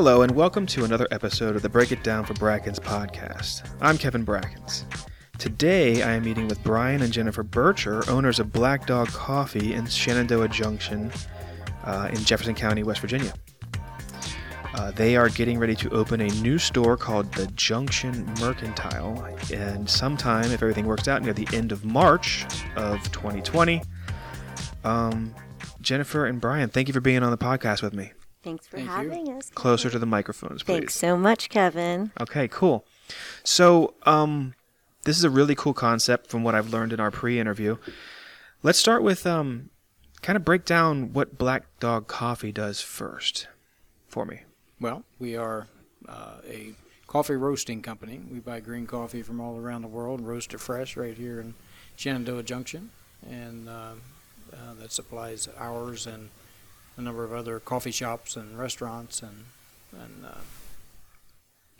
Hello, and welcome to another episode of the Break It Down for Brackens podcast. I'm Kevin Brackens. Today, I am meeting with Brian and Jennifer Bircher, owners of Black Dog Coffee in Shenandoah Junction uh, in Jefferson County, West Virginia. Uh, they are getting ready to open a new store called the Junction Mercantile, and sometime, if everything works out, near the end of March of 2020. Um, Jennifer and Brian, thank you for being on the podcast with me. Thanks for Thank you. having us. Closer to the microphones, please. Thanks so much, Kevin. Okay, cool. So, um, this is a really cool concept from what I've learned in our pre-interview. Let's start with um, kind of break down what Black Dog Coffee does first, for me. Well, we are uh, a coffee roasting company. We buy green coffee from all around the world, roast it fresh right here in Shenandoah Junction, and uh, uh, that supplies ours and a number of other coffee shops and restaurants and and uh,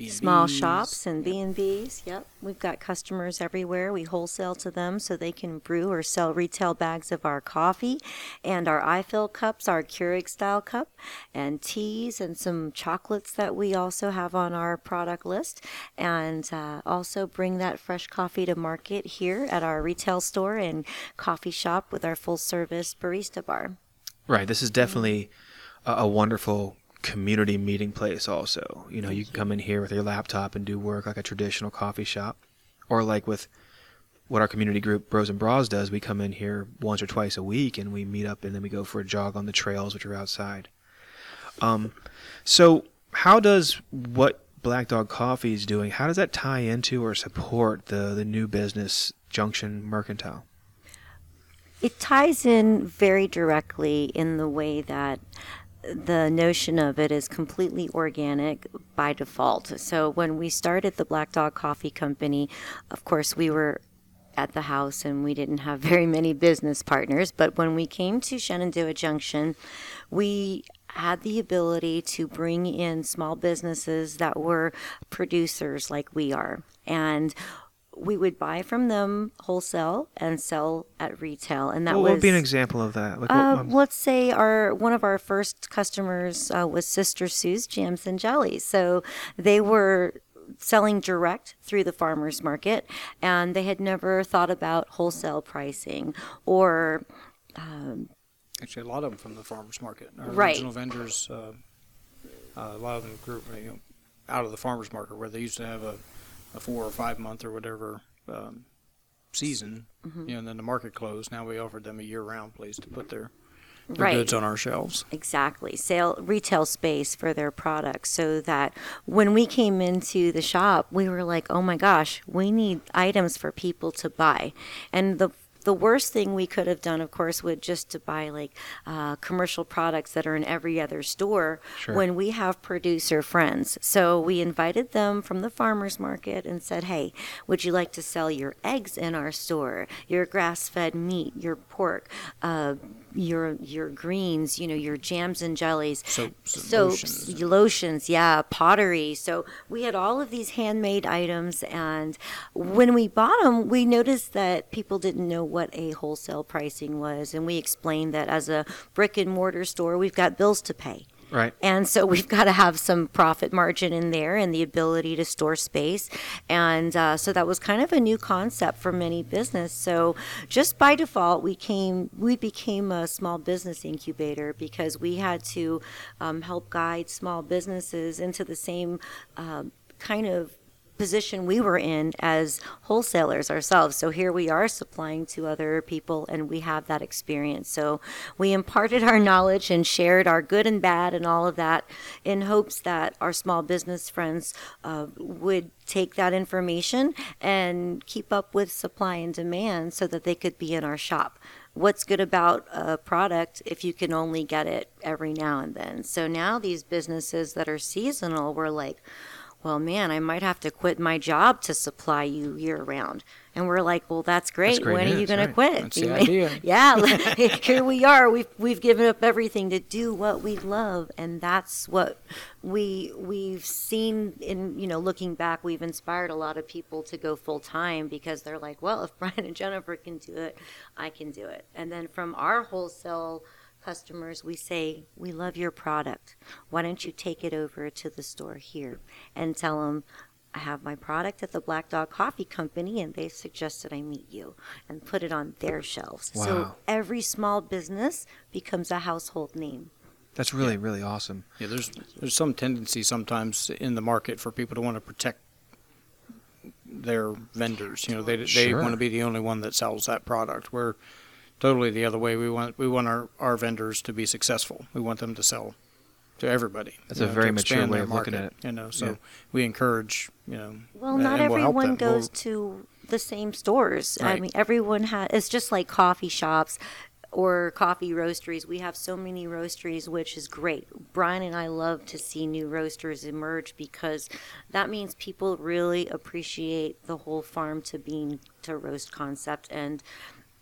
Small B&Bs. shops and B and B's. Yep, we've got customers everywhere. We wholesale to them so they can brew or sell retail bags of our coffee, and our iFill cups, our Keurig style cup, and teas and some chocolates that we also have on our product list, and uh, also bring that fresh coffee to market here at our retail store and coffee shop with our full service barista bar. Right. This is definitely a, a wonderful community meeting place. Also, you know, you can come in here with your laptop and do work like a traditional coffee shop, or like with what our community group Bros and Bras does. We come in here once or twice a week and we meet up and then we go for a jog on the trails, which are outside. Um, so how does what Black Dog Coffee is doing? How does that tie into or support the the new business Junction Mercantile? It ties in very directly in the way that the notion of it is completely organic by default. So when we started the Black Dog Coffee Company, of course, we were at the house and we didn't have very many business partners. But when we came to Shenandoah Junction, we had the ability to bring in small businesses that were producers like we are. And we would buy from them wholesale and sell at retail. And that What was would be an example of that? Like, what- uh, um, let's say our one of our first customers uh, was Sister Sue's Jams and Jellies. So they were selling direct through the farmers market, and they had never thought about wholesale pricing or Actually, a lot of them from the farmers market. Our Right. original vendors, uh, uh, a lot of them grew you know, out of the farmers market where they used to have a, a four or five month or whatever um, season, Mm-hmm. you know, and then the market closed. Now we offered them a year round place to put their, their Right. goods on our shelves. exactly sale retail space for their products so that when we came into the shop we were like oh my gosh we need items for people to buy and the the worst thing we could have done, of course, would just to buy like uh, commercial products that are in every other store Sure. when we have producer friends. So we invited them from the farmers market and said, "Hey, would you like to sell your eggs in our store? Your grass-fed meat, your pork, uh, your your greens, you know, your jams and jellies, Soaps soaps, lotions. lotions, yeah, pottery. So we had all of these handmade items, and when we bought them, we noticed that people didn't know what a wholesale pricing was, and we explained that as a brick and mortar store, we've got bills to pay. Right. And so we've got to have some profit margin in there and the ability to store space. And uh, so that was kind of a new concept for many business. So just by default, we came, we became a small business incubator because we had to um, help guide small businesses into the same um, kind of position we were in as wholesalers ourselves. So here we are supplying to other people and we have that experience. So we imparted our knowledge and shared our good and bad and all of that in hopes that our small business friends uh, would take that information and keep up with supply and demand so that they could be in our shop. What's good about a product if you can only get it every now and then? So now these businesses that are seasonal, we're like, well, man, I might have to quit my job to supply you year round. And we're like, well, that's great. great when are you going right. to quit? That's the idea. yeah, here we are. We've we've given up everything to do what we love, and that's what we we've seen in you know looking back. We've inspired a lot of people to go full time because they're like, well, if Brian and Jennifer can do it, I can do it. And then from our wholesale customers, we say, We love your product. Why don't you take it over to the store here and tell them, I have my product at the Black Dog Coffee Company, and they suggested I meet you and put it on their shelves. Wow. So every small business becomes a household name. That's really really awesome. Yeah, there's there's some tendency sometimes in the market for people to want to protect their vendors. You know, they they Sure. want to be the only one that sells that product. We're totally the other way. We want we want our, our vendors to be successful. We want them to sell to everybody. That's a know, very mature way their of looking at market, it. You know, so Yeah. we encourage you know. Well, and- not and we'll help everyone them. We'll- goes to the same stores. I mean, everyone has. It's just like coffee shops or coffee roasteries. We have so many roasteries, which is great. Brian and I love to see new roasters emerge because that means people really appreciate the whole farm to bean to roast concept and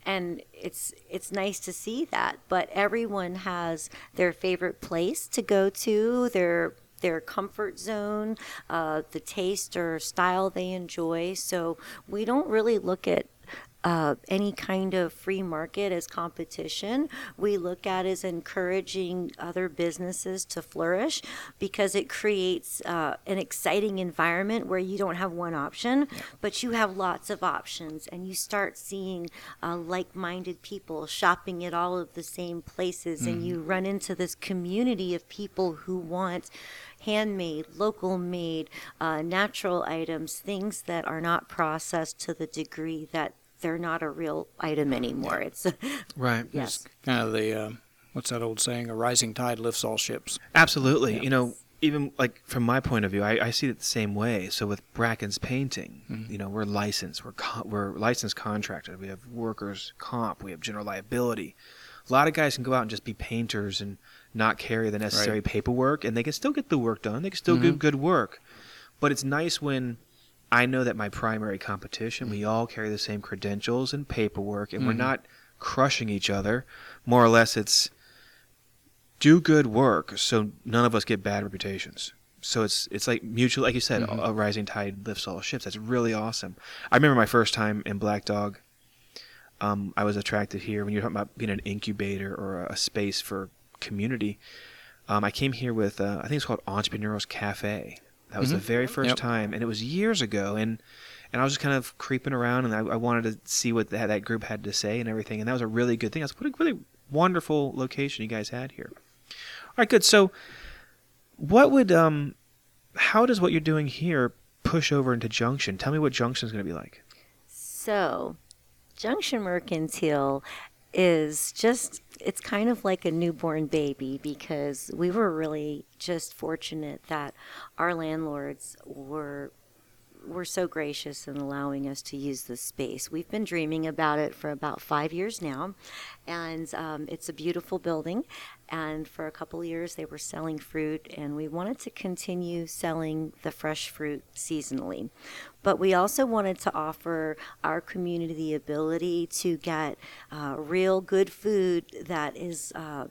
and it's it's nice to see that but everyone has their favorite place to go to their their comfort zone uh, the taste or style they enjoy. So we don't really look at uh, any kind of free market as competition. We look at as encouraging other businesses to flourish because it creates uh, an exciting environment where you don't have one option, but you have lots of options, and you start seeing uh, like-minded people shopping at all of the same places, and you run into this community of people who want handmade, local made, uh, natural items, things that are not processed to the degree that they're not a real item anymore. It's Right. yes. kind of the uh, what's that old saying? A rising tide lifts all ships. Absolutely. You know, even like from my point of view, I, I see it the same way. So with Bracken's painting, you know, we're licensed, we're co- we're licensed contracted. We have workers comp, we have general liability. A lot of guys can go out and just be painters and not carry the necessary paperwork, and they can still get the work done. They can still do good work. But it's nice when I know that my primary competition, we all carry the same credentials and paperwork, and we're not crushing each other. More or less, it's do good work so none of us get bad reputations. So it's it's like mutual, like you said, a rising tide lifts all ships. That's really awesome. I remember my first time in Black Dog. Um, I was attracted here when you're talking about being an incubator or a, a space for community. Um, I came here with uh, I think it's called Entrepreneurs Cafe. That was the very first Yep. time, and it was years ago. And and I was just kind of creeping around, and I, I wanted to see what that, that group had to say and everything. And that was a really good thing. That's what a really wonderful location you guys had here. All right, good. So, what would um, how does what you're doing here push over into Junction? Tell me what Junction is going to be like. So, Junction Mercantile is just it's kind of like a newborn baby because we were really just fortunate that our landlords were were so gracious in allowing us to use this space. We've been dreaming about it for about five years now, and um, it's a beautiful building. And for a couple years, they were selling fruit, and we wanted to continue selling the fresh fruit seasonally. But we also wanted to offer our community the ability to get uh, real good food that is. Uh,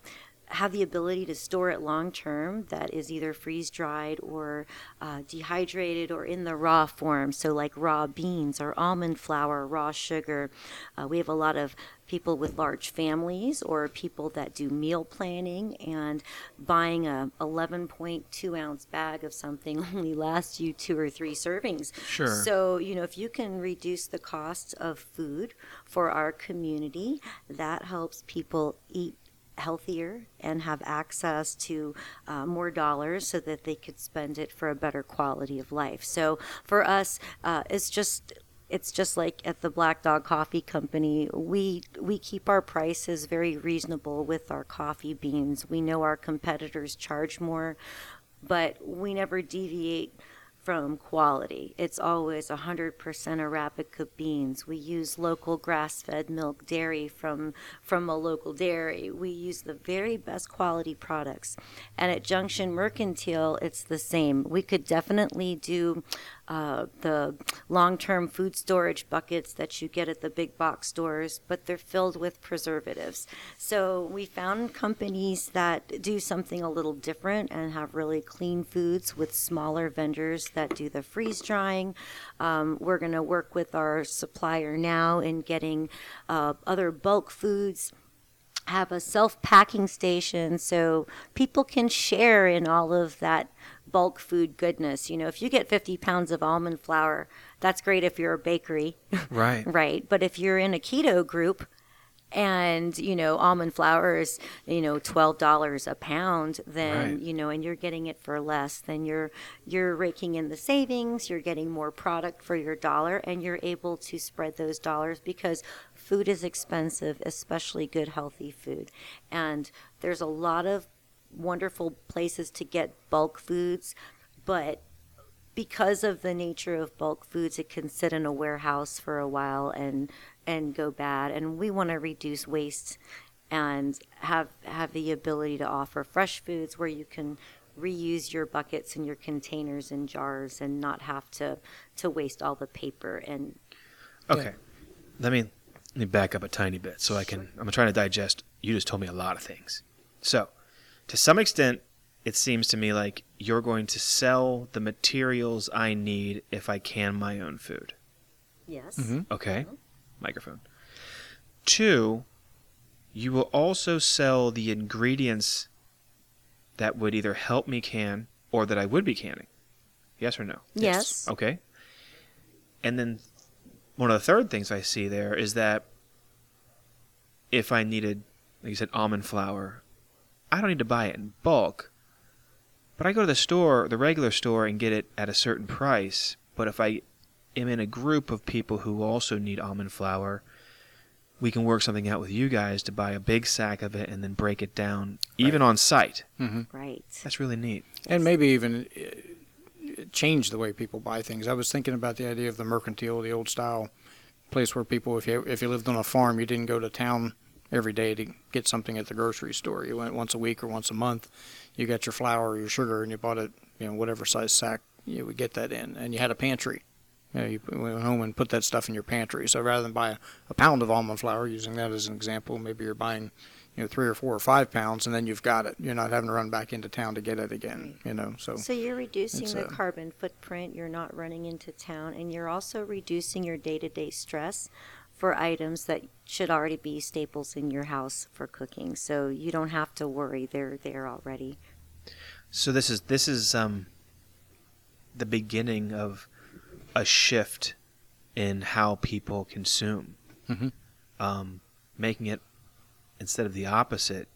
have the ability to store it long term that is either freeze dried or uh, dehydrated or in the raw form. So, like raw beans or almond flour, raw sugar. Uh, we have a lot of people with large families or people that do meal planning and buying a 11.2 ounce bag of something only lasts you two or three servings. Sure. So, you know, if you can reduce the cost of food for our community, that helps people eat healthier and have access to uh, more dollars so that they could spend it for a better quality of life. So for us, uh, it's just it's just like at the Black Dog Coffee Company. We we keep our prices very reasonable with our coffee beans. We know our competitors charge more, but we never deviate from quality. It's always 100% Arabica beans. We use local grass-fed milk dairy from from a local dairy. We use the very best quality products. And at Junction Mercantile, it's the same. We could definitely do uh, the long-term food storage buckets that you get at the big box stores, but they're filled with preservatives. So we found companies that do something a little different and have really clean foods with smaller vendors that do the freeze drying. Um, we're going to work with our supplier now in getting uh, other bulk foods have a self packing station so people can share in all of that bulk food goodness. You know, if you get 50 pounds of almond flour, that's great if you're a bakery, Right. right? But if you're in a keto group and, you know, almond flour is, you know, $12 a pound, then, Right. you know, and you're getting it for less, then you're you're raking in the savings, you're getting more product for your dollar and you're able to spread those dollars because food is expensive, especially good healthy food. And there's a lot of wonderful places to get bulk foods, but because of the nature of bulk foods, it can sit in a warehouse for a while and and go bad. And we want to reduce waste and have have the ability to offer fresh foods where you can reuse your buckets and your containers and jars and not have to to waste all the paper and Okay. Let me let me back up a tiny bit so I can I'm trying to digest you just told me a lot of things. So, to some extent it seems to me like you're going to sell the materials I need if I can my own food. yes Mhm. Okay. Microphone. Two, you will also sell the ingredients that would either help me can or that I would be canning. Yes or no? yes Okay. And then one of the third things I see there is that if I needed, like you said, almond flour, I don't need to buy it in bulk. But I go to the store, the regular store, and get it at a certain price. But if I am in a group of people who also need almond flour, we can work something out with you guys to buy a big sack of it and then break it down, even on site. Mm-hmm. right That's really neat. and maybe even uh, change the way people buy things. I was thinking about the idea of the mercantile, the old style place where people, if you if you lived on a farm, you didn't go to town every day to get something at the grocery store. You went once a week or once a month. You got your flour or your sugar, and you bought it, you know, whatever size sack you would get that in, and you had a pantry. You, know, you went home and put that stuff in your pantry. So rather than buy a, a pound of almond flour, using that as an example, maybe you're buying you know three or four or five pounds, and then you've got it. You're not having to run back into town to get it again. You know, so So you're reducing the a- carbon footprint, you're not running into town, and you're also reducing your day to day stress for items that should already be staples in your house for cooking. So you don't have to worry, they're there already. So this is this is um the beginning of a shift in how people consume. Mhm. Um, making it instead of the opposite.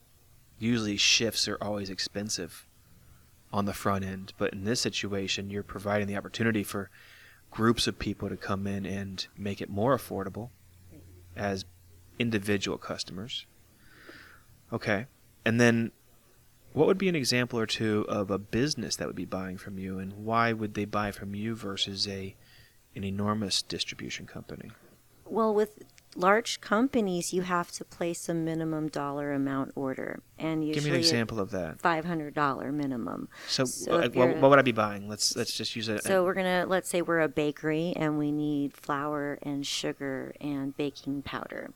Usually, shifts are always expensive on the front end, but in this situation, you're providing the opportunity for groups of people to come in and make it more affordable as individual customers. Okay, and then what would be an example or two of a business that would be buying from you, and why would they buy from you versus a an enormous distribution company? Well, with large companies, you have to place a minimum dollar amount order, and usually Give me an example of that. five hundred dollar minimum. So, So uh, what, what would I be buying? Let's let's just use it. So we're gonna let's say we're a bakery and we need flour and sugar and baking powder.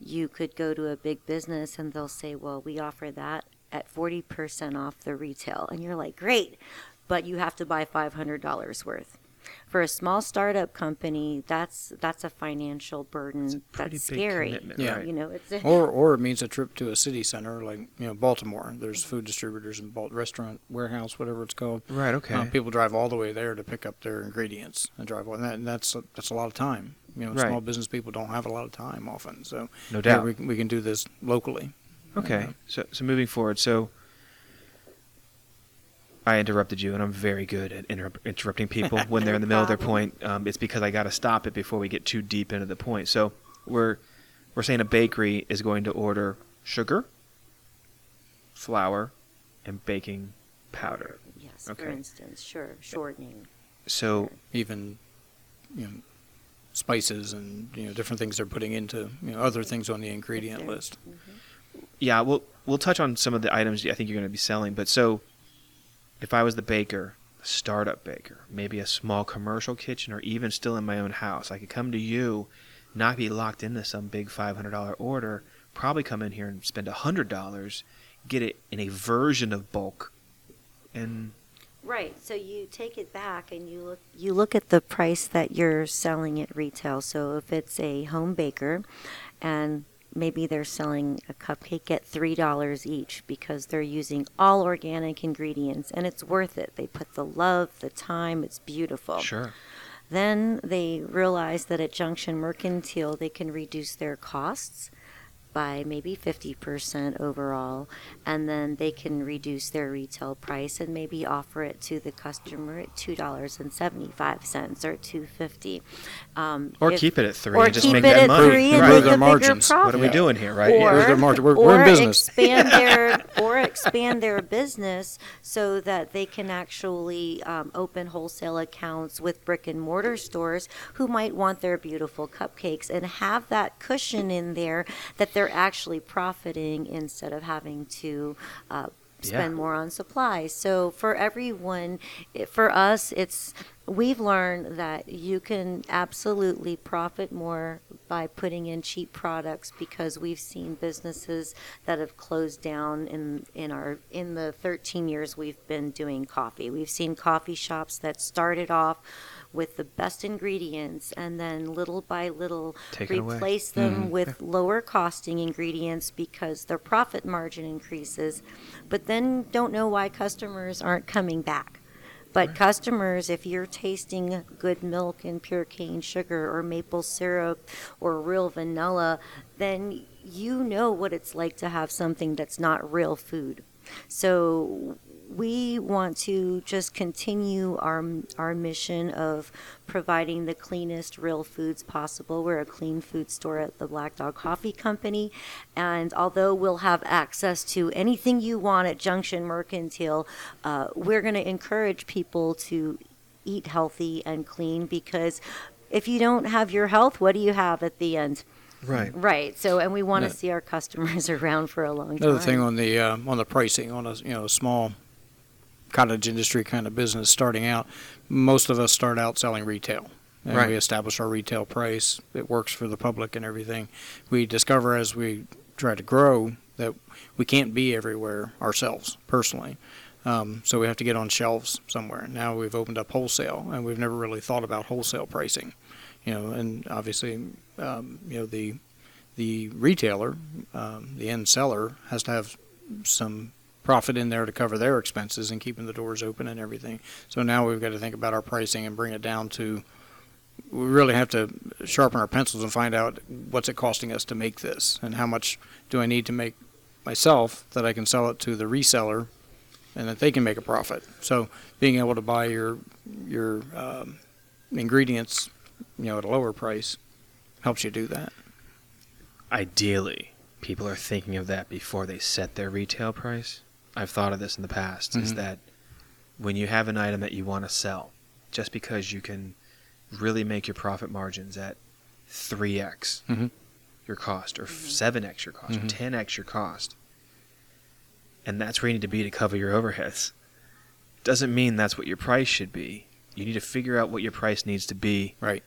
You could go to a big business and they'll say, "Well, we offer that at forty percent off the retail," and you're like, "Great," but you have to buy five hundred dollars worth. For a small startup company, that's that's a financial burden. pretty that's big scary. commitment, Yeah. right. You know, it's a, or or it means a trip to a city center like you know Baltimore. There's food distributors and Balt restaurant warehouse, whatever it's called. right. Okay. Uh, people drive all the way there to pick up their ingredients and drive, and, that, and that's a, that's a lot of time. You know, Right. small business people don't have a lot of time often, so no here doubt. we can, we can do this locally. Okay. So so moving forward, so I interrupted you, and I'm very good at inter- interrupting people when they're in the middle of their point. Um, it's because I got to stop it before we get too deep into the point. So we're we're saying a bakery is going to order sugar, flour, and baking powder. yes, for Okay. instance, sure, shortening. So Even you know spices and you know different things they're putting into you know other things on the ingredient There. list. yeah, we'll we'll touch on some of the items I think you're going to be selling. But so, if I was the baker, a startup baker, maybe a small commercial kitchen, or even still in my own house, I could come to you, not be locked into some big five hundred dollar order. Probably come in here and spend a hundred dollars, get it in a version of bulk, and Right. So you take it back and you look you look at the price that you're selling at retail. So if it's a home baker and maybe they're selling a cupcake at three dollars each because they're using all organic ingredients and it's worth it. They put the love, the time, it's beautiful. Sure. Then they realize that at Junction Mercantile they can reduce their costs by maybe 50% overall and then they can reduce their retail price and maybe offer it to the customer at $2.75 or 250 um, Or if- keep it at three or and just keep make it that at money. three and Right. make their a margins. profit What are we doing here, right? or, Yeah. Where's their margin? We're- we're in or business. expand their or expand their business so that they can actually um, open wholesale accounts with brick and mortar stores who might want their beautiful cupcakes and have that cushion in there that they're actually profiting instead of having to. Uh, spend Yeah. more on supplies. So for everyone, for us, it's we've learned that you can absolutely profit more by putting in cheap products because we've seen businesses that have closed down in in our in the 13 years we've been doing coffee. We've seen coffee shops that started off with the best ingredients and then little by little Take replace them mm-hmm. with lower costing ingredients because their profit margin increases, but then don't know why customers aren't coming back. But customers, if you're tasting good milk and pure cane sugar or maple syrup or real vanilla, then you know what it's like to have something that's not real food. So we want to just continue our our mission of providing the cleanest real foods possible. We're a clean food store at the Black Dog Coffee Company, and although we'll have access to anything you want at Junction Mercantile, uh, we're going to encourage people to eat healthy and clean because if you don't have your health, what do you have at the end? Right. Right. So, and we want to see our customers around for a long time. Another thing on the uh, on the pricing on a you know a small cottage industry kind of business starting out, most of us start out selling retail. And Right. we establish our retail price. It works for the public and everything. We discover as we try to grow that we can't be everywhere ourselves personally. Um, so we have to get on shelves somewhere. Now we've opened up wholesale, and we've never really thought about wholesale pricing. You know, and obviously, um, you know the the retailer, um, the end seller, has to have some profit in there to cover their expenses and keeping the doors open and everything. So now we've got to think about our pricing and bring it down to. We really have to sharpen our pencils and find out what's it costing us to make this, and how much do I need to make myself that I can sell it to the reseller, and that they can make a profit. So being able to buy your your um, ingredients, you know, at a lower price, helps you do that. Ideally, people are thinking of that before they set their retail price. I've thought of this in the past is Mhm. that when you have an item that you want to sell, just because you can really make your profit margins at 3x Mhm. your cost or 7x your cost or Mhm. 10x your cost, and that's where you need to be to cover your overheads, doesn't mean that's what your price should be. You need to figure out what your price needs to be Right.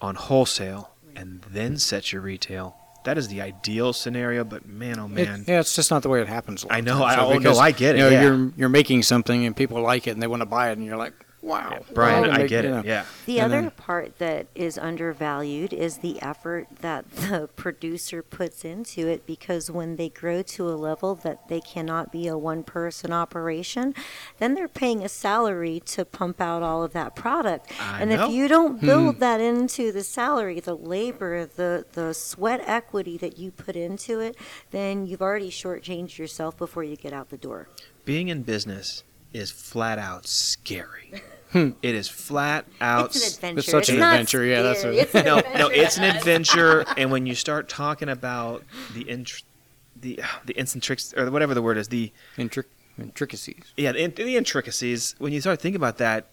on wholesale and then set your retail. That is the ideal scenario, but man, oh It- man, yeah, it's just not the way it happens. I know. I- So oh, no, I get it, You know, yeah. you're you're making something and people like it and they want to buy it, and you're like, wow, Brian, well, I make- get you it. know. Yeah, The And other then- part that is undervalued is the effort that the producer puts into it because when they grow to a level that they cannot be a one person operation, then they're paying a salary to pump out all of that product. I and know. if you don't hmm. build that into the salary, the labor, the, the sweat equity that you put into it, then you've already shortchanged yourself before you get out the door. being in business is flat out scary. Hmm. it is flat out. It's an adventure. such an not adventure, yeah, that's scary. a- It's an no, adventure. no, it's an adventure, and when you start talking about the int- the the instant tricks or whatever the word is, the Intric- intricacies. yeah, the, the intricacies. When you start thinking about that,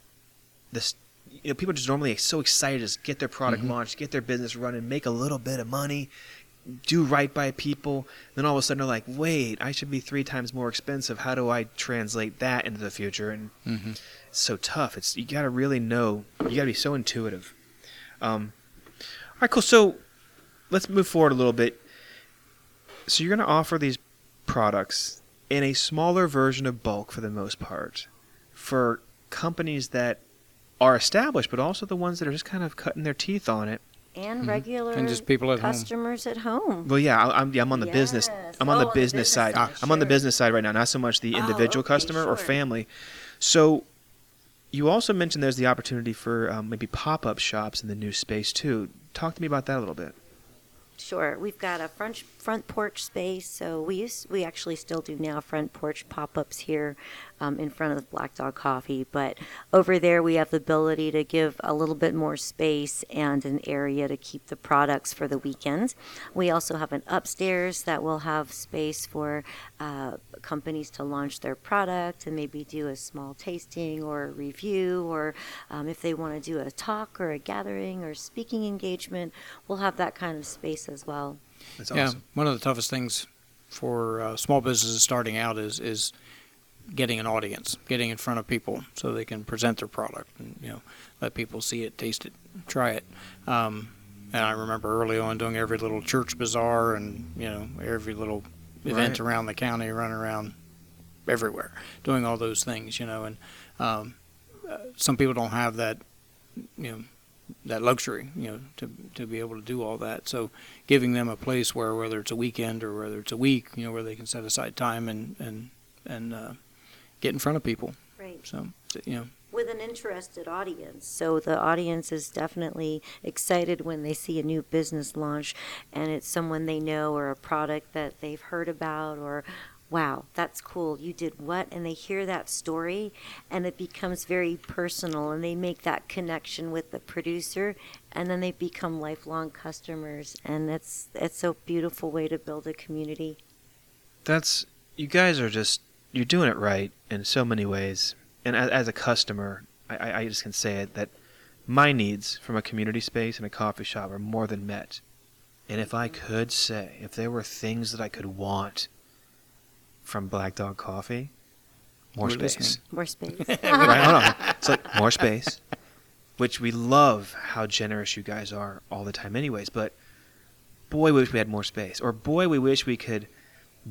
this you know, people are just normally so excited to just get their product Mhm. launched, get their business running, make a little bit of money, do right by people. Then all of a sudden they're like, wait, I should be three times more expensive. How do I translate that into the future? And Mm-hmm. it's so tough. It's you got to really know. You got to be so intuitive. Um, all right, cool. So let's move forward a little bit. So you're going to offer these products in a smaller version of bulk for the most part for companies that are established, but also the ones that are just kind of cutting their teeth on it. And regular And just people at home. customers at home. Well, yeah, I- I'm, yeah, I'm on the business. Yes. I'm on Oh, the the business side. side, I'm on the sure. business side right now, not so much the Oh, individual okay, customer or sure. family. So, you also mentioned there's the opportunity for um, maybe pop-up shops in the new space too. Talk to me about that a little bit. Sure, we've got a front front porch space, so we use we actually still do now front porch pop-ups here um, in front of Black Dog Coffee, but over there we have the ability to give a little bit more space and an area to keep the products for the weekend. We also have an upstairs that will have space for uh, companies to launch their product and maybe do a small tasting or a review, or um, if they want to do a talk or a gathering or speaking engagement, we'll have that kind of space as well. That's yeah, one of the toughest things for uh, small businesses starting out is is getting an audience, getting in front of people so they can present their product and you know let people see it, taste it, try it. Um, and I remember early on doing every little church bazaar and you know every little event Right. around the county, running around everywhere, doing all those things. You know, and um, uh, some people don't have that, you know, that luxury, you know, to to be able to do all that. So giving them a place where whether it's a weekend or whether it's a week, you know, where they can set aside time and and and uh, get in front of people. Right. So you know, With an interested audience. So the audience is definitely excited when they see a new business launch and it's someone they know or a product that they've heard about or wow, that's cool. You did what? And they hear that story and it becomes very personal and they make that connection with the producer and then they become lifelong customers and it's it's a beautiful way to build a community. That's you guys are just you're doing it right in so many ways. And as, as a customer, I, I- I just can say it that my needs from a community space and a coffee shop are more than met. And if I could say, if there were things that I could want from Black Dog Coffee, more We're space. listening. More space. right? Hold on. It's like more space, which we love how generous you guys are all the time, anyways. But boy, we wish we had more space, or boy, we wish we could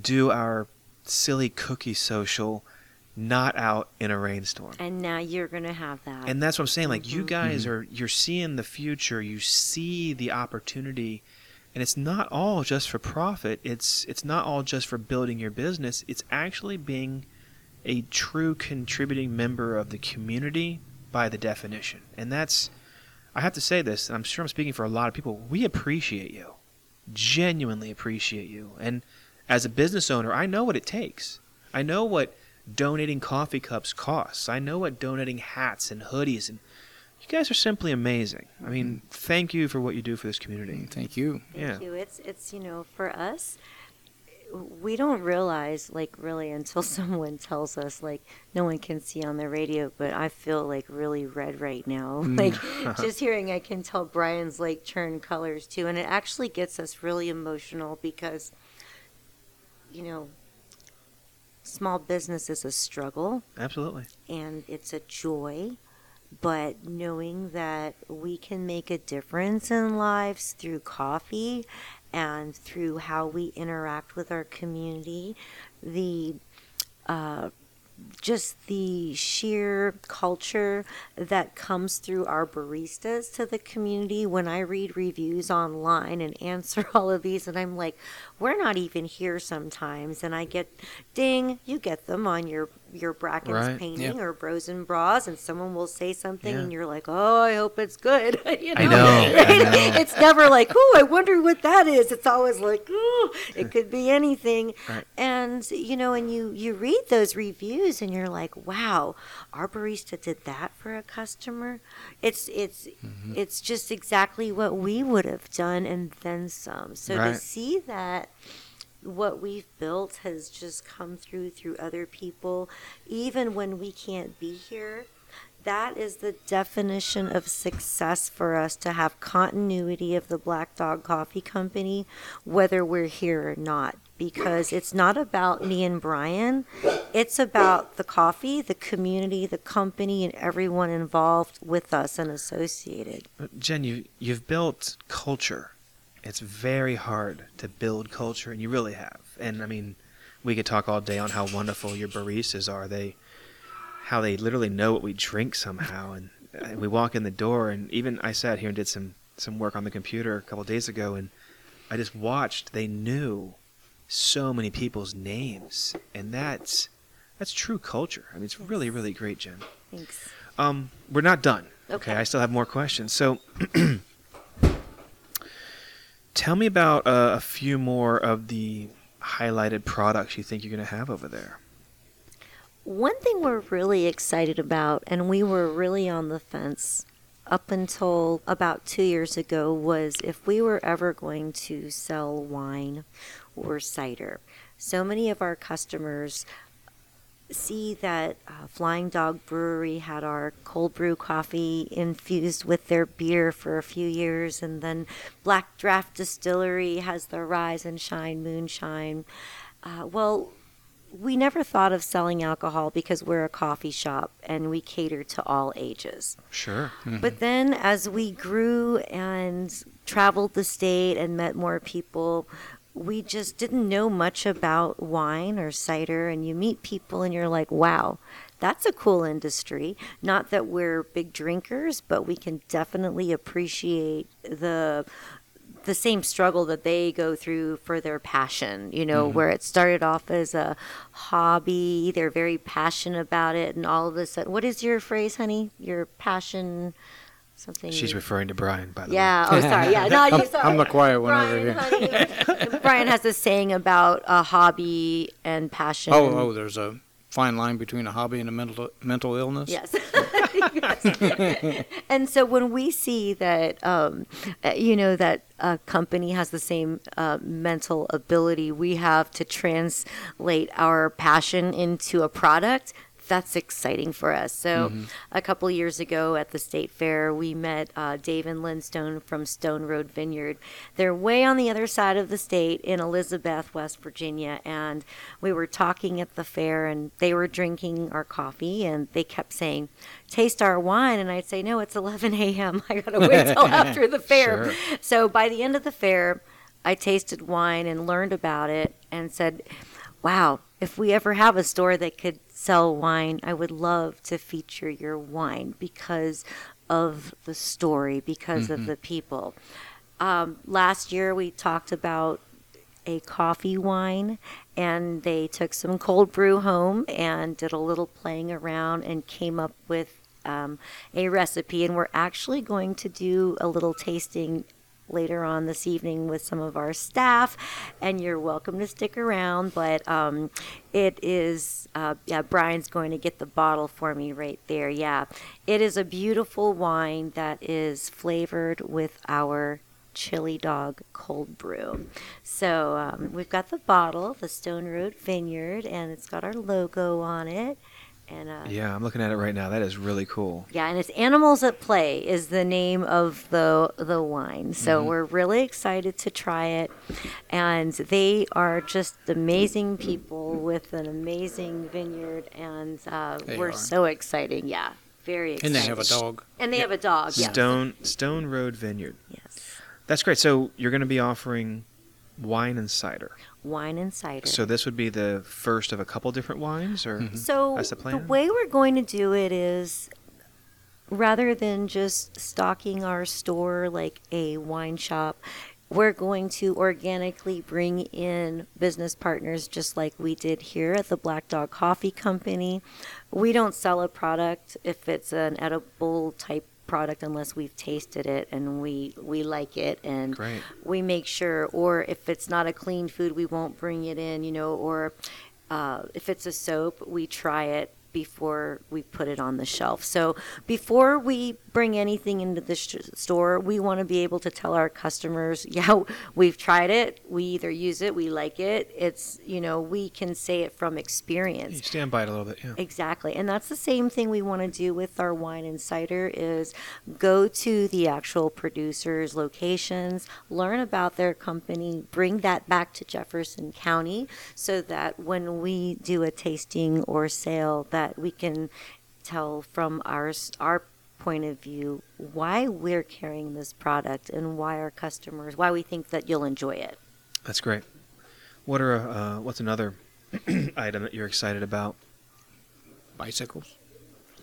do our silly cookie social not out in a rainstorm. and now you're going to have that. And that's what I'm saying. Like you Mhm. guys are, you're seeing the future. You see the opportunity, and it's not all just for profit. It's it's not all just for building your business. It's actually being a true contributing member of the community by the definition. And that's, I have to say this, and I'm sure I'm speaking for a lot of people. We appreciate you, genuinely appreciate you. And as a business owner, I know what it takes. I know what donating coffee cups costs. I know what donating hats and hoodies and you guys are simply amazing. I mean, mm. thank you for what you do for this community. Mm, thank you. Yeah. Thank you. It's it's you know for us, we don't realize like really until someone tells us like no one can see on the radio, but I feel like really red right now. Mm. Like just hearing, I can tell Brian's like turn colors too, and it actually gets us really emotional because you know small business is a struggle Absolutely. and it's a joy. But knowing that we can make a difference in lives through coffee and through how we interact with our community, the uh, just the sheer culture that comes through our baristas to the community. When I read reviews online and answer all of these and I'm like we're not even here sometimes. And I get ding you get them on your your Brackens Right. painting Yeah. or bros and bras and someone will say something Yeah. and you're like oh I hope it's good you know, I know, I know. it's never like oh I wonder what that is it's always like oh it could be anything Right. and you know and you you read those reviews and you're like wow our barista did that for a customer it's it's Mm-hmm. it's just exactly what we would have done and then some so Right. to see that what we've built has just come through through other people even when we can't be here that is the definition of success for us to have continuity of the Black Dog Coffee Company, whether we're here or not. Because it's not about me and Brian, it's about the coffee, the community, the company, and everyone involved with us and associated. Uh, Jen, you you've built culture. It's very hard to build culture, and you really have. And I mean, we could talk all day on how wonderful your baristas are. They, how they literally know what we drink somehow. And uh, we walk in the door, and even I sat here and did some some work on the computer a couple days ago, and I just watched. They knew so many people's names, and that's that's true culture. I mean, it's really really great, Jen. Thanks. Um, we're not done. Okay. I still have more questions. So, tell me about uh, a few more of the highlighted products you think you're going to have over there. One thing we're really excited about, and we were really on the fence up until about two years ago, was if we were ever going to sell wine or cider. So many of our customers see that uh, Flying Dog Brewery had our cold brew coffee infused with their beer for a few years, and then Black Draft Distillery has their Rise and Shine Moonshine. Uh, well, we never thought of selling alcohol because we're a coffee shop and we cater to all ages. Sure. But then as we grew and traveled the state and met more people, we just didn't know much about wine or cider. And you meet people and you're like, wow, that's a cool industry. Not that we're big drinkers, but we can definitely appreciate the the same struggle that they go through for their passion, you know, mm-hmm. where it started off as a hobby, they're very passionate about it, and all of a sudden, what is your phrase, honey? Your passion, something. She's referring to Brian, by the way. yeah. Oh, sorry. Yeah. No, you. I'm- Sorry. I'm the quiet one over Brian, here. honey. Brian has this saying about a hobby and passion. Oh, oh, there's a fine line between a hobby and a mental mental illness. Yes. Yes. and so when we see that, um, uh, you know, that a company has the same uh, mental ability we have to translate our passion into a product, that's exciting for us. So a couple years ago at the state fair, we met uh, Dave and Lynn Stone from Stone Road Vineyard. They're way on the other side of the state in Elizabeth, West Virginia, and we were talking at the fair, and they were drinking our coffee, and they kept saying, "Taste our wine," and I'd say, "No, it's 11 a.m. I gotta wait till after the fair." Sure. So by the end of the fair, I tasted wine and learned about it, and said, "Wow." If we ever have a store that could sell wine, I would love to feature your wine because of the story, because of the people. Um, last year, we talked about a coffee wine, and they took some cold brew home and did a little playing around and came up with um, a recipe. And we're actually going to do a little tasting later on this evening with some of our staff, and you're welcome to stick around. But um, it is, uh, yeah, Brian's going to get the bottle for me right there. Yeah, it is a beautiful wine that is flavored with our chili dog cold brew. So um, we've got the bottle, the Stone Road Vineyard, and it's got our logo on it. And uh, Yeah, I'm looking at it right now. That is really cool. yeah, and it's Animals at Play is the name of the the wine. So Mm-hmm. we're really excited to try it. And they are just amazing people with an amazing vineyard and uh, we're are. so exciting. Yeah. Very excited. And they have a dog. And they have a dog. Yes. Stone Stone Road Vineyard. Yes. That's great. So you're going to be offering wine and cider. Wine and cider. So this would be the first of a couple different wines, or mm-hmm. So That's the plan? The way we're going to do it is rather than just stocking our store like a wine shop, we're going to organically bring in business partners just like we did here at the Black Dog Coffee Company. We don't sell a product if it's an edible type product unless we've tasted it and we we like it and Great. we make sure or if it's not a clean food we won't bring it in you know or uh, if it's a soap we try it before we put it on the shelf so before we bring anything into the sh- store we want to be able to tell our customers yeah we've tried it we either use it we like it it's you know we can say it from experience you stand by it a little bit. Yeah. Exactly. And that's the same thing we want to do with our wine and cider is go to the actual producers locations, learn about their company, bring that back to Jefferson County so that when we do a tasting or sale that we can tell from our our point of view why we're carrying this product and why our customers why we think that you'll enjoy it. That's great. What are uh, what's another item that you're excited about? Bicycles.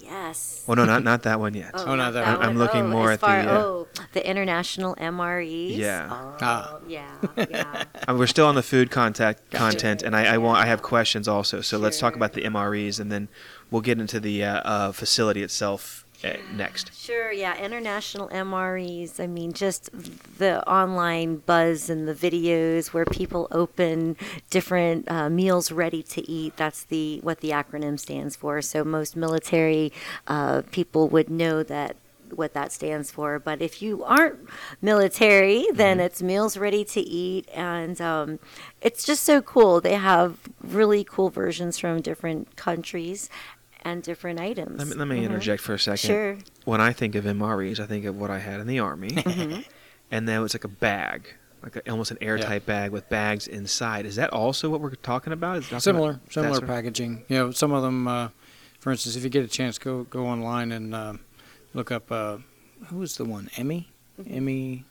Yes. Well, no, not not that one yet. Oh, not that one. I'm looking Oh, more as at the, uh, oh, the international MREs. Yeah. Oh, Ah. yeah, yeah. Uh, we're still on the food contact content, and I, I want I have questions also. So let's talk about the MREs, and then we'll get into the uh, uh, facility itself next. Sure, yeah, international MREs. I mean, just the online buzz and the videos where people open different uh, meals ready to eat. That's the what the acronym stands for. So most military uh, people would know that what that stands for. But if you aren't military, then it's meals ready to eat, and um, it's just so cool. They have really cool versions from different countries and different items. Let me, let me interject for a second. Sure. When I think of MREs, I think of what I had in the army, Mm-hmm. and then it's like a bag, like a, almost an airtight bag with bags inside. Is that also what we're talking about? Is talking Similar, about similar sort of- packaging. You know, some of them. Uh, for instance, if you get a chance, go go online and uh, look up. Uh, who was the one? Emmy. Mm-hmm. Emmy.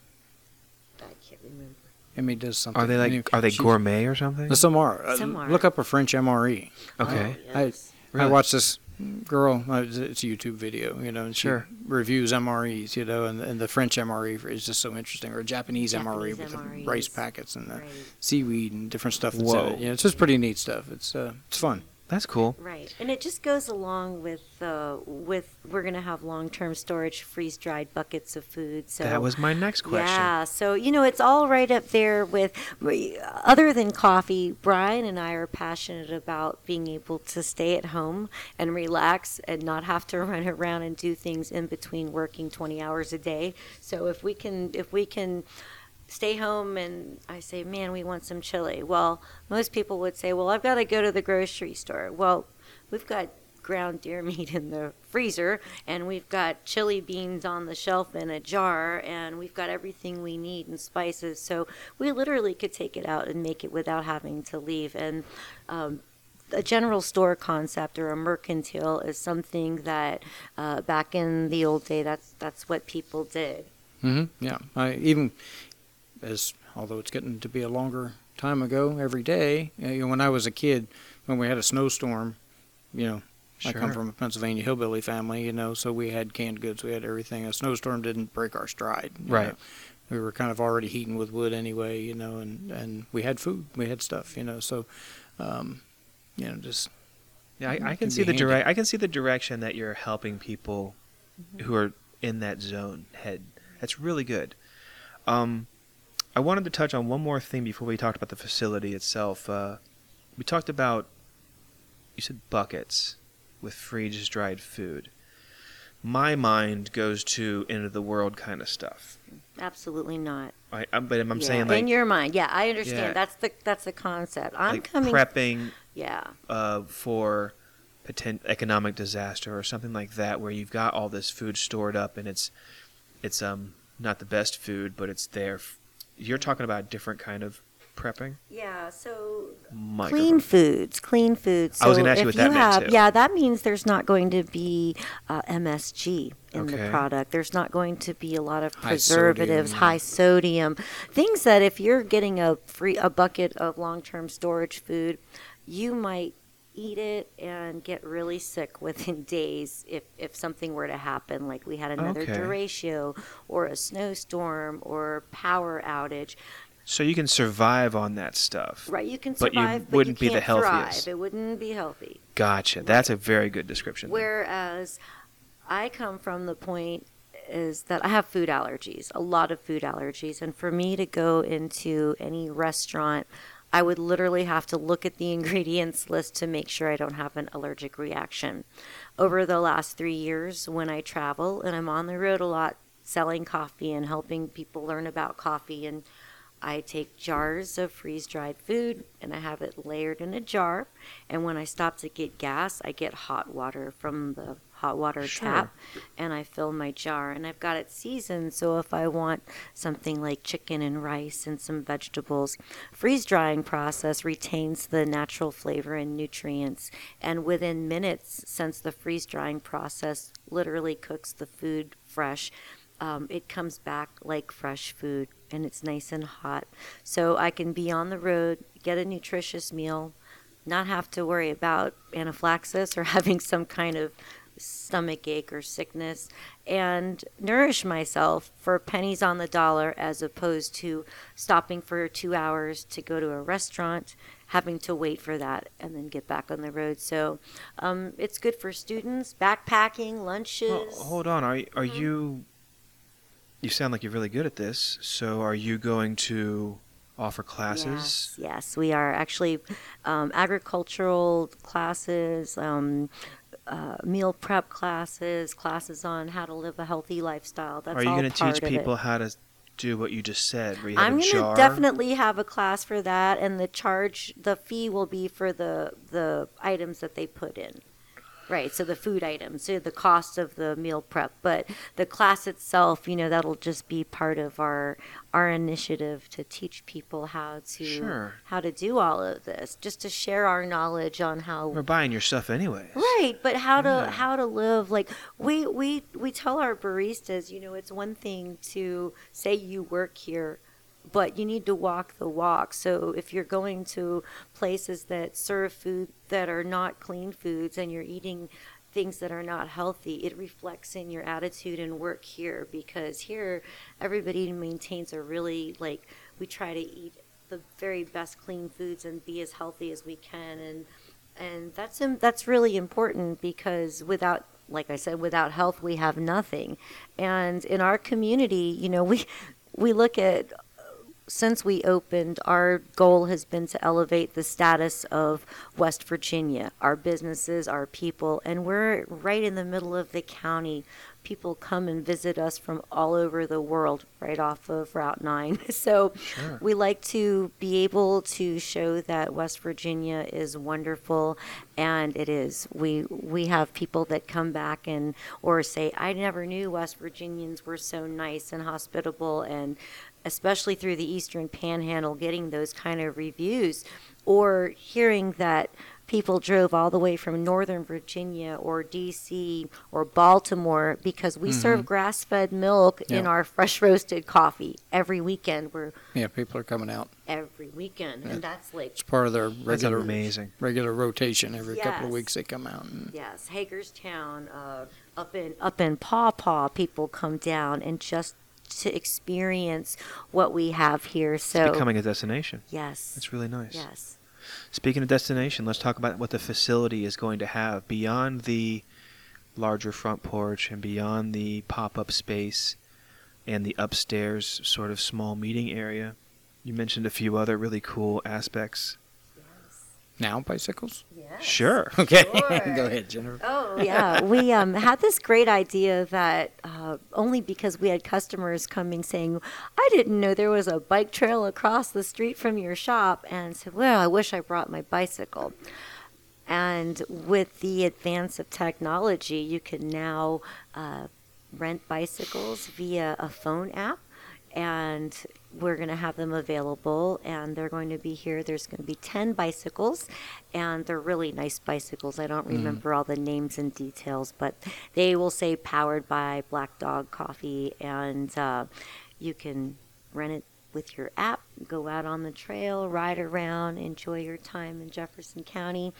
I can't remember. Emmy does something. Are they like? Anyway, Are they she- gourmet or something? Some are. Some are. Look up a French MRE. Okay. Oh, yes. I Really? watched this girl. uh, It's it's a YouTube video, you know, and she Sure. reviews MREs, you know, and, and the French MRE is just so interesting, or a Japanese, MRE Japanese with the rice packets and the Right. seaweed and different stuff. That's Whoa. in it. Yeah, it's just pretty neat stuff. It's uh, it's fun. That's cool. Right, and it just goes along with uh, with we're going to have long term storage, freeze dried buckets of food. So that was my next question. Yeah, so you know it's all right up there with. Other than coffee, Brian and I are passionate about being able to stay at home and relax and not have to run around and do things in between working twenty hours a day. So if we can, if we can stay home and I say, man, we want some chili. Well, most people would say, well, I've got to go to the grocery store. Well, we've got ground deer meat in the freezer and we've got chili beans on the shelf in a jar and we've got everything we need and spices. So we literally could take it out and make it without having to leave. And um, a general store concept or a mercantile is something that uh, back in the old day, that's that's what people did. hmm Yeah, even as although it's getting to be a longer time ago every day. You know, when I was a kid, when we had a snowstorm, you know, I come from a Pennsylvania hillbilly family, you know, so we had canned goods, we had everything. A snowstorm didn't break our stride. Right. know. We were kind of already heating with wood anyway, you know, and and we had food, we had stuff, you know, so. Um, you know, just Yeah, I, I Can see the direct. I can see the direction that you're helping people Mm-hmm. who are in that zone head. That's really good. Um, I wanted to touch on one more thing before we talked about the facility itself. Uh, we talked about you said buckets with freeze dried food. My mind goes to end of the world kind of stuff. Absolutely not. I, I'm, but I'm Yeah, saying like in your mind, yeah, I understand. Yeah. That's the that's the concept. I'm like coming. prepping Yeah, uh, for potent economic disaster or something like that, where you've got all this food stored up and it's it's um not the best food, but it's there. f- You're talking about a different kind of prepping. yeah. So Microphone. clean foods, clean foods. So I was gonna ask you what that you meant, have, too. yeah, that means there's not going to be uh, MSG in Okay. the product. There's not going to be a lot of High preservatives, sodium. high sodium, things that if you're getting a free a bucket of long-term storage food, you might eat it and get really sick within days if, if something were to happen like we had another Okay. derecho or a snowstorm or power outage So you can survive on that stuff. Right, you can survive, But you but wouldn't be you the can't healthiest. thrive. It wouldn't be healthy. Gotcha. That's a very good description. Whereas I come from the point is that I have food allergies, a lot of food allergies, and for me to go into any restaurant, I would literally have to look at the ingredients list to make sure I don't have an allergic reaction. Over the last three years, when I travel and I'm on the road a lot selling coffee and helping people learn about coffee and I take jars of freeze dried food and I have it layered in a jar. And when I stop to get gas, I get hot water from the hot water Sure. tap and I fill my jar. And I've got it seasoned. So if I want something like chicken and rice and some vegetables, freeze drying process retains the natural flavor and nutrients. And within minutes, since the freeze drying process literally cooks the food fresh, um, it comes back like fresh food and it's nice and hot. So I can be on the road, get a nutritious meal, not have to worry about anaphylaxis or having some kind of stomach ache or sickness and nourish myself for pennies on the dollar as opposed to stopping for two hours to go to a restaurant having to wait for that and then get back on the road so um, it's good for students backpacking lunches Well, hold on. Are are Mm-hmm. you? You sound like you're really good at this. So, are you going to offer classes? Yes, yes, we are actually um, agricultural classes, um, uh, meal prep classes, classes on how to live a healthy lifestyle. That's are you going to teach people how to do what you just said? You I'm going to definitely have a class for that, and the charge, the fee will be for the the items that they put in. Right, so the food items, so the cost of the meal prep, but the class itself, you know, that'll just be part of our our initiative to teach people how to Sure. how to do all of this, just to share our knowledge on how We're buying your stuff anyways. Right, but how to how to live like we we we tell our baristas, you know, it's one thing to say you work here, but you need to walk the walk. So if you're going to places that serve food that are not clean foods and you're eating things that are not healthy, it reflects in your attitude and work here because here everybody maintains a really like we try to eat the very best clean foods and be as healthy as we can and and that's that's really important because without like I said without health we have nothing and in our community you know we we look at since we opened, our goal has been to elevate the status of West Virginia, our businesses, our people, and we're right in the middle of the county. People come and visit us from all over the world, right off of Route 9. So Sure. we like to be able to show that West Virginia is wonderful, and it is. We we have people that come back and or say, "I never knew West Virginians were so nice and hospitable," and especially through the Eastern Panhandle, getting those kind of reviews, or hearing that people drove all the way from Northern Virginia or D.C. or Baltimore because we serve grass-fed milk in our fresh roasted coffee every weekend. We're Yeah, people are coming out. every weekend, and that's like It's part of their regular amazing. regular rotation. Every couple of weeks they come out. And, yes, Hagerstown, uh, up in up in Paw Paw, people come down and just to experience what we have here. So Becoming a destination. yes, That's really nice. yes. Speaking of destination, let's talk about what the facility is going to have beyond the larger front porch and beyond the pop-up space and the upstairs sort of small meeting area. You mentioned a few other really cool aspects. Now bicycles. Yes. Sure. Okay, Sure. go ahead, Jennifer. Oh yeah, we um, had this great idea that uh, only because we had customers coming saying, "I didn't know there was a bike trail across the street from your shop," and said, "Well, I wish I brought my bicycle." And with the advance of technology, you can now uh, rent bicycles via a phone app, and we're going to have them available. And they're going to be here. There's going to be 10 bicycles, and they're really nice bicycles. I don't remember all the names and details, but they will say powered by Black Dog Coffee, and uh, you can rent it with your app, go out on the trail, ride around, enjoy your time in Jefferson County,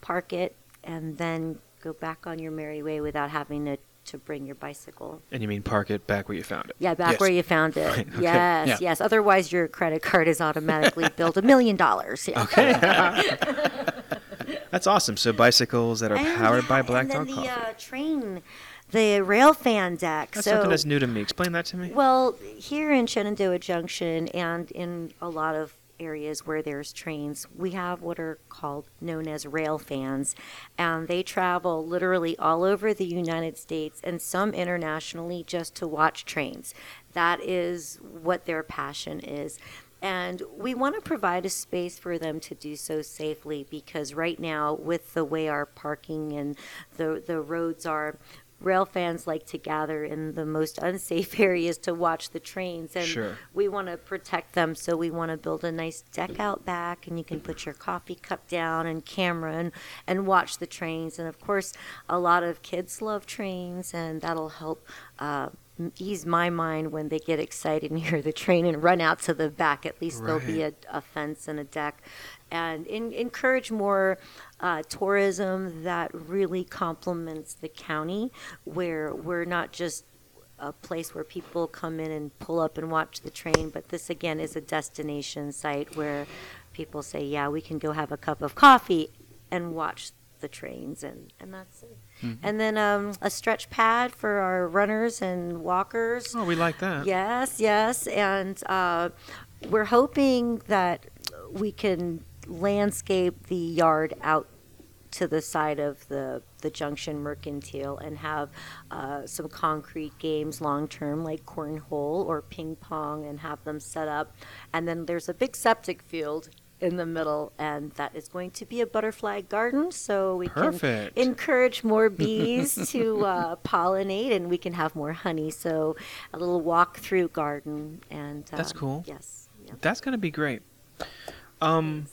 park it, and then go back on your merry way without having to, to bring your bicycle. And you mean park it back where you found it? Yeah, back Yes. where you found it. Right, okay. Yes, Yeah. yes. Otherwise, your credit card is automatically billed a million dollars. Yeah. Okay. That's awesome. So bicycles that are And, powered by Black and then Dog the Coffee. uh, train, the rail fan deck. That's so, something that's new to me. Explain that to me. Well, here in Shenandoah Junction and in a lot of areas where there's trains, we have what are called known as rail fans, and they travel literally all over the United States and some internationally just to watch trains. That is what their passion is. And we want to provide a space for them to do so safely because right now, with the way our parking and the, the roads are, rail fans like to gather in the most unsafe areas to watch the trains and Sure. we want to protect them so we want to build a nice deck out back and you can put your coffee cup down and camera and, and watch the trains and of course a lot of kids love trains and that'll help uh, ease my mind when they get excited and hear the train and run out to the back. At least there'll be a, a fence and a deck, and in, encourage more uh, tourism that really complements the county, where we're not just a place where people come in and pull up and watch the train, but this again is a destination site where people say, "Yeah, we can go have a cup of coffee and watch the trains," and and that's it. And then um, a stretch pad for our runners and walkers. Oh, we like that. Yes, yes, and uh, we're hoping that we can landscape the yard out to the side of the the Junction Mercantile and have uh, some concrete games long term like cornhole or ping pong and have them set up. And then there's a big septic field in the middle, and that is going to be a butterfly garden. So we Perfect. can encourage more bees to uh, pollinate, and we can have more honey. So a little walk through garden, and uh, That's cool. Yes. Yep. That's going to be great. Um,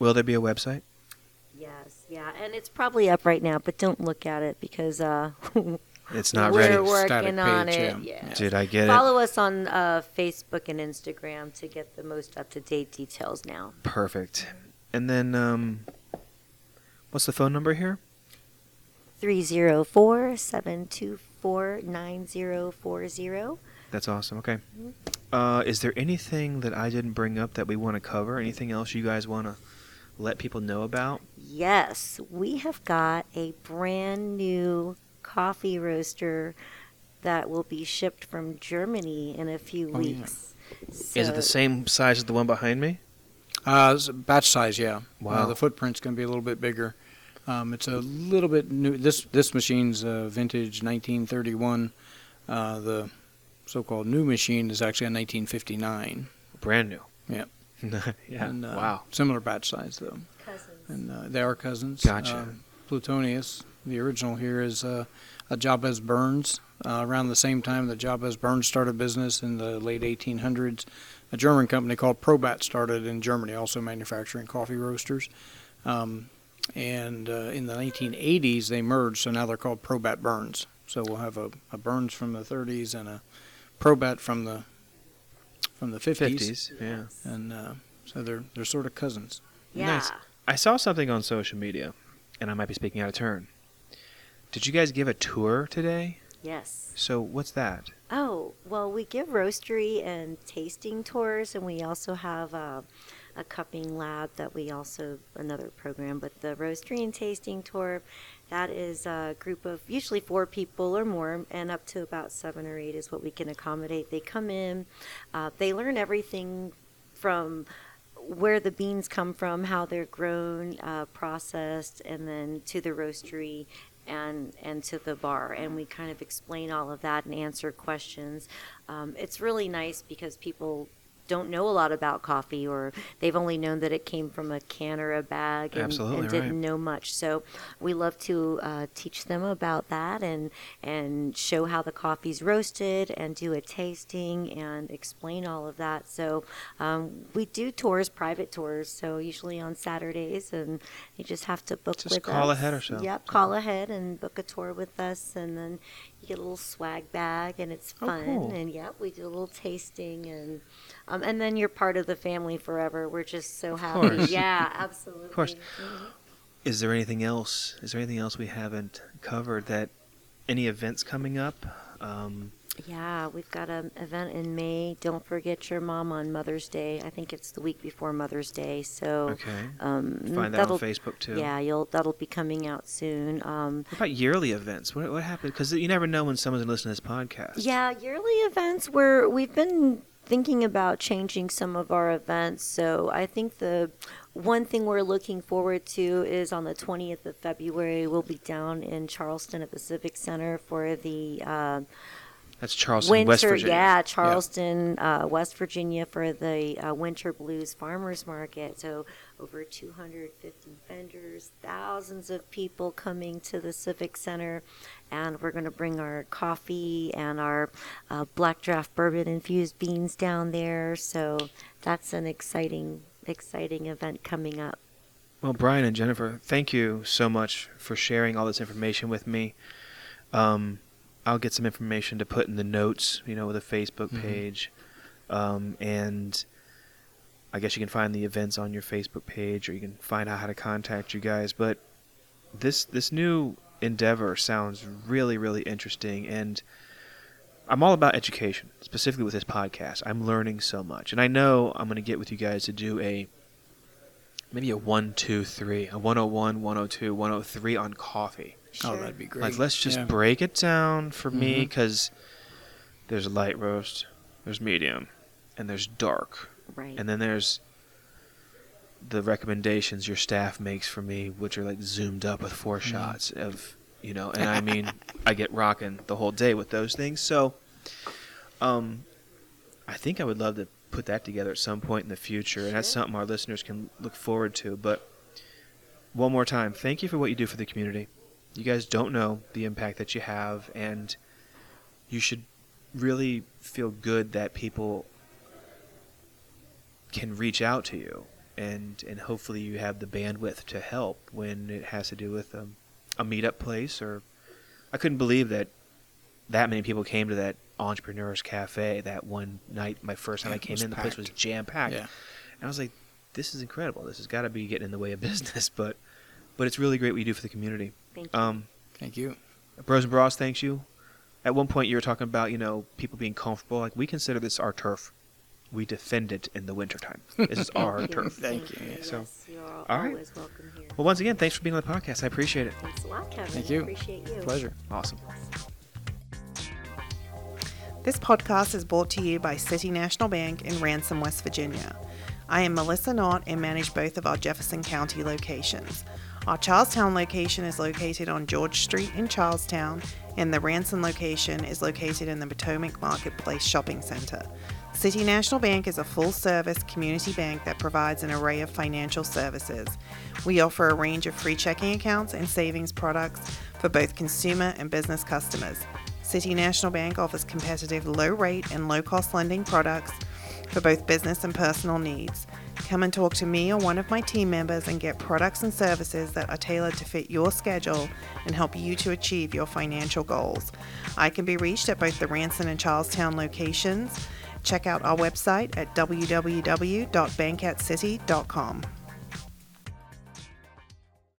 will there be a website? Yes, yeah, and it's probably up right now, but don't look at it because uh, It's not we're ready. working Static on page, it. yeah. Yeah. Did I get it? Follow us on uh, Facebook and Instagram to get the most up to date details now. Perfect. And then, um, what's the phone number here? 304 724 9040. That's awesome. Okay. Mm-hmm. Uh, is there anything that I didn't bring up that we want to cover? Anything else you guys want to let people know about? Yes, we have got a brand new coffee roaster that will be shipped from Germany in a few Oh, yeah. weeks. Is it the same size as the one behind me? Uh, it's batch size, yeah. Wow. Uh, the footprint's going to be a little bit bigger. Um, it's a little bit new. This this machine's uh, vintage 1931. Uh, the so-called new machine is actually a 1959. Brand new. Yeah. yeah. And, uh, wow. Similar batch size though, Cousins. and uh, they are cousins. Gotcha. Um, Plutonius, the original here is uh, a Jabez Burns. Uh, around the same time that Jabez Burns started business in the late 1800s, a German company called Probat started in Germany, also manufacturing coffee roasters. Um, and uh, in the 1980s, they merged, so now they're called Probat Burns. So we'll have a, a Burns from the 30s and a Probat from the from the 50s, 50s. Yeah. and uh, so they're they're sort of cousins. Yeah. Nice. I saw something on social media, and I might be speaking out of turn. Did you guys give a tour today? Yes. So what's that? Oh, well, we give roastery and tasting tours, and we also have uh, a cupping lab that we also, another program, but the roastery and tasting tour, that is a group of usually four people or more, and up to about seven or eight is what we can accommodate. They come in, uh, they learn everything from where the beans come from, how they're grown, uh, processed, and then to the roastery and and to the bar. And we kind of explain all of that and answer questions. Um, it's really nice because people don't know a lot about coffee or they've only known that it came from a can or a bag and, and didn't right. know much. So we love to uh, teach them about that and and show how the coffee's roasted and do a tasting and explain all of that. So um, we do tours, private tours. So usually on Saturdays, and you just have to book Just with call us. ahead or so. Yep, call ahead and book a tour with us, and then you get a little swag bag, and it's Oh, fun. cool. And yep, we do a little tasting, and um, and then you're part of the family forever. We're just so happy. Yeah, absolutely. Of course. Mhm. Is there anything else? Is there anything else we haven't covered? That any events coming up? Um, Yeah, we've got an event in May. Don't forget your mom on Mother's Day. I think it's the week before Mother's Day. So okay. um, Find that on Facebook too. yeah, you'll that'll be coming out soon. Um, What about yearly events? What what happened? Because you never know when someone's gonna listen to this podcast. Yeah, yearly events where we've been thinking about changing some of our events. So I think the one thing we're looking forward to is on the 20th of February, we'll be down in Charleston at the Civic Center for the uh, That's Charleston, winter, West Virginia. yeah, Charleston, uh, West Virginia for the uh, Winter Blues Farmers Market. So over 250 vendors, thousands of people coming to the Civic Center, and we're going to bring our coffee and our uh, black draft bourbon infused beans down there. So that's an exciting, exciting event coming up. Well, Brian and Jennifer, thank you so much for sharing all this information with me. Um, I'll get some information to put in the notes, you know, with a Facebook Mhm. page, um, and I guess you can find the events on your Facebook page, or you can find out how to contact you guys. But this this new endeavor sounds really really interesting, and I'm all about education, specifically with this podcast. I'm learning so much, and I know I'm going to get with you guys to do a maybe a one, two, three, a 101, 102, 103 on coffee. Oh, that'd be great. Like, let's just Yeah. break it down for me Mhm. because there's light roast, there's medium, and there's dark. Right. And then there's the recommendations your staff makes for me, which are like zoomed up with four Mm-hmm. shots of, you know, and I mean, I get rocking the whole day with those things. So, um, I think I would love to put that together at some point in the future, and that's something our listeners can look forward to. But one more time, thank you for what you do for the community. You guys don't know the impact that you have, and you should really feel good that people can reach out to you, and and hopefully you have the bandwidth to help when it has to do with um, a meetup place. Or I couldn't believe that that many people came to that entrepreneurs cafe that one night. My first time Yeah, I came in, the place was jam packed. Yeah. And I was like, this is incredible. This has got to be getting in the way of business, but but it's really great what you do for the community. Thank you. Um, Thank you. Bros and Bras, thanks you. At one point, you were talking about you know people being comfortable. Like we consider this our turf. We defend it in the wintertime. This is our Thank you. turf. Thank you, Yes, So, you're al- all right. always welcome here. Well, once again, thanks for being on the podcast. I appreciate it. Thanks a lot, Kevin. Thank I you. appreciate you. Pleasure. Awesome. This podcast is brought to you by City National Bank in Ranson, West Virginia. I am Melissa Knott and manage both of our Jefferson County locations. Our Charlestown location is located on George Street in Charlestown, and the Ranson location is located in the Potomac Marketplace Shopping Center. City National Bank is a full service community bank that provides an array of financial services. We offer a range of free checking accounts and savings products for both consumer and business customers. City National Bank offers competitive low rate and low cost lending products for both business and personal needs. Come and talk to me or one of my team members and get products and services that are tailored to fit your schedule and help you to achieve your financial goals. I can be reached at both the Ranson and Charlestown locations. Check out our website at www.bankatscity.com.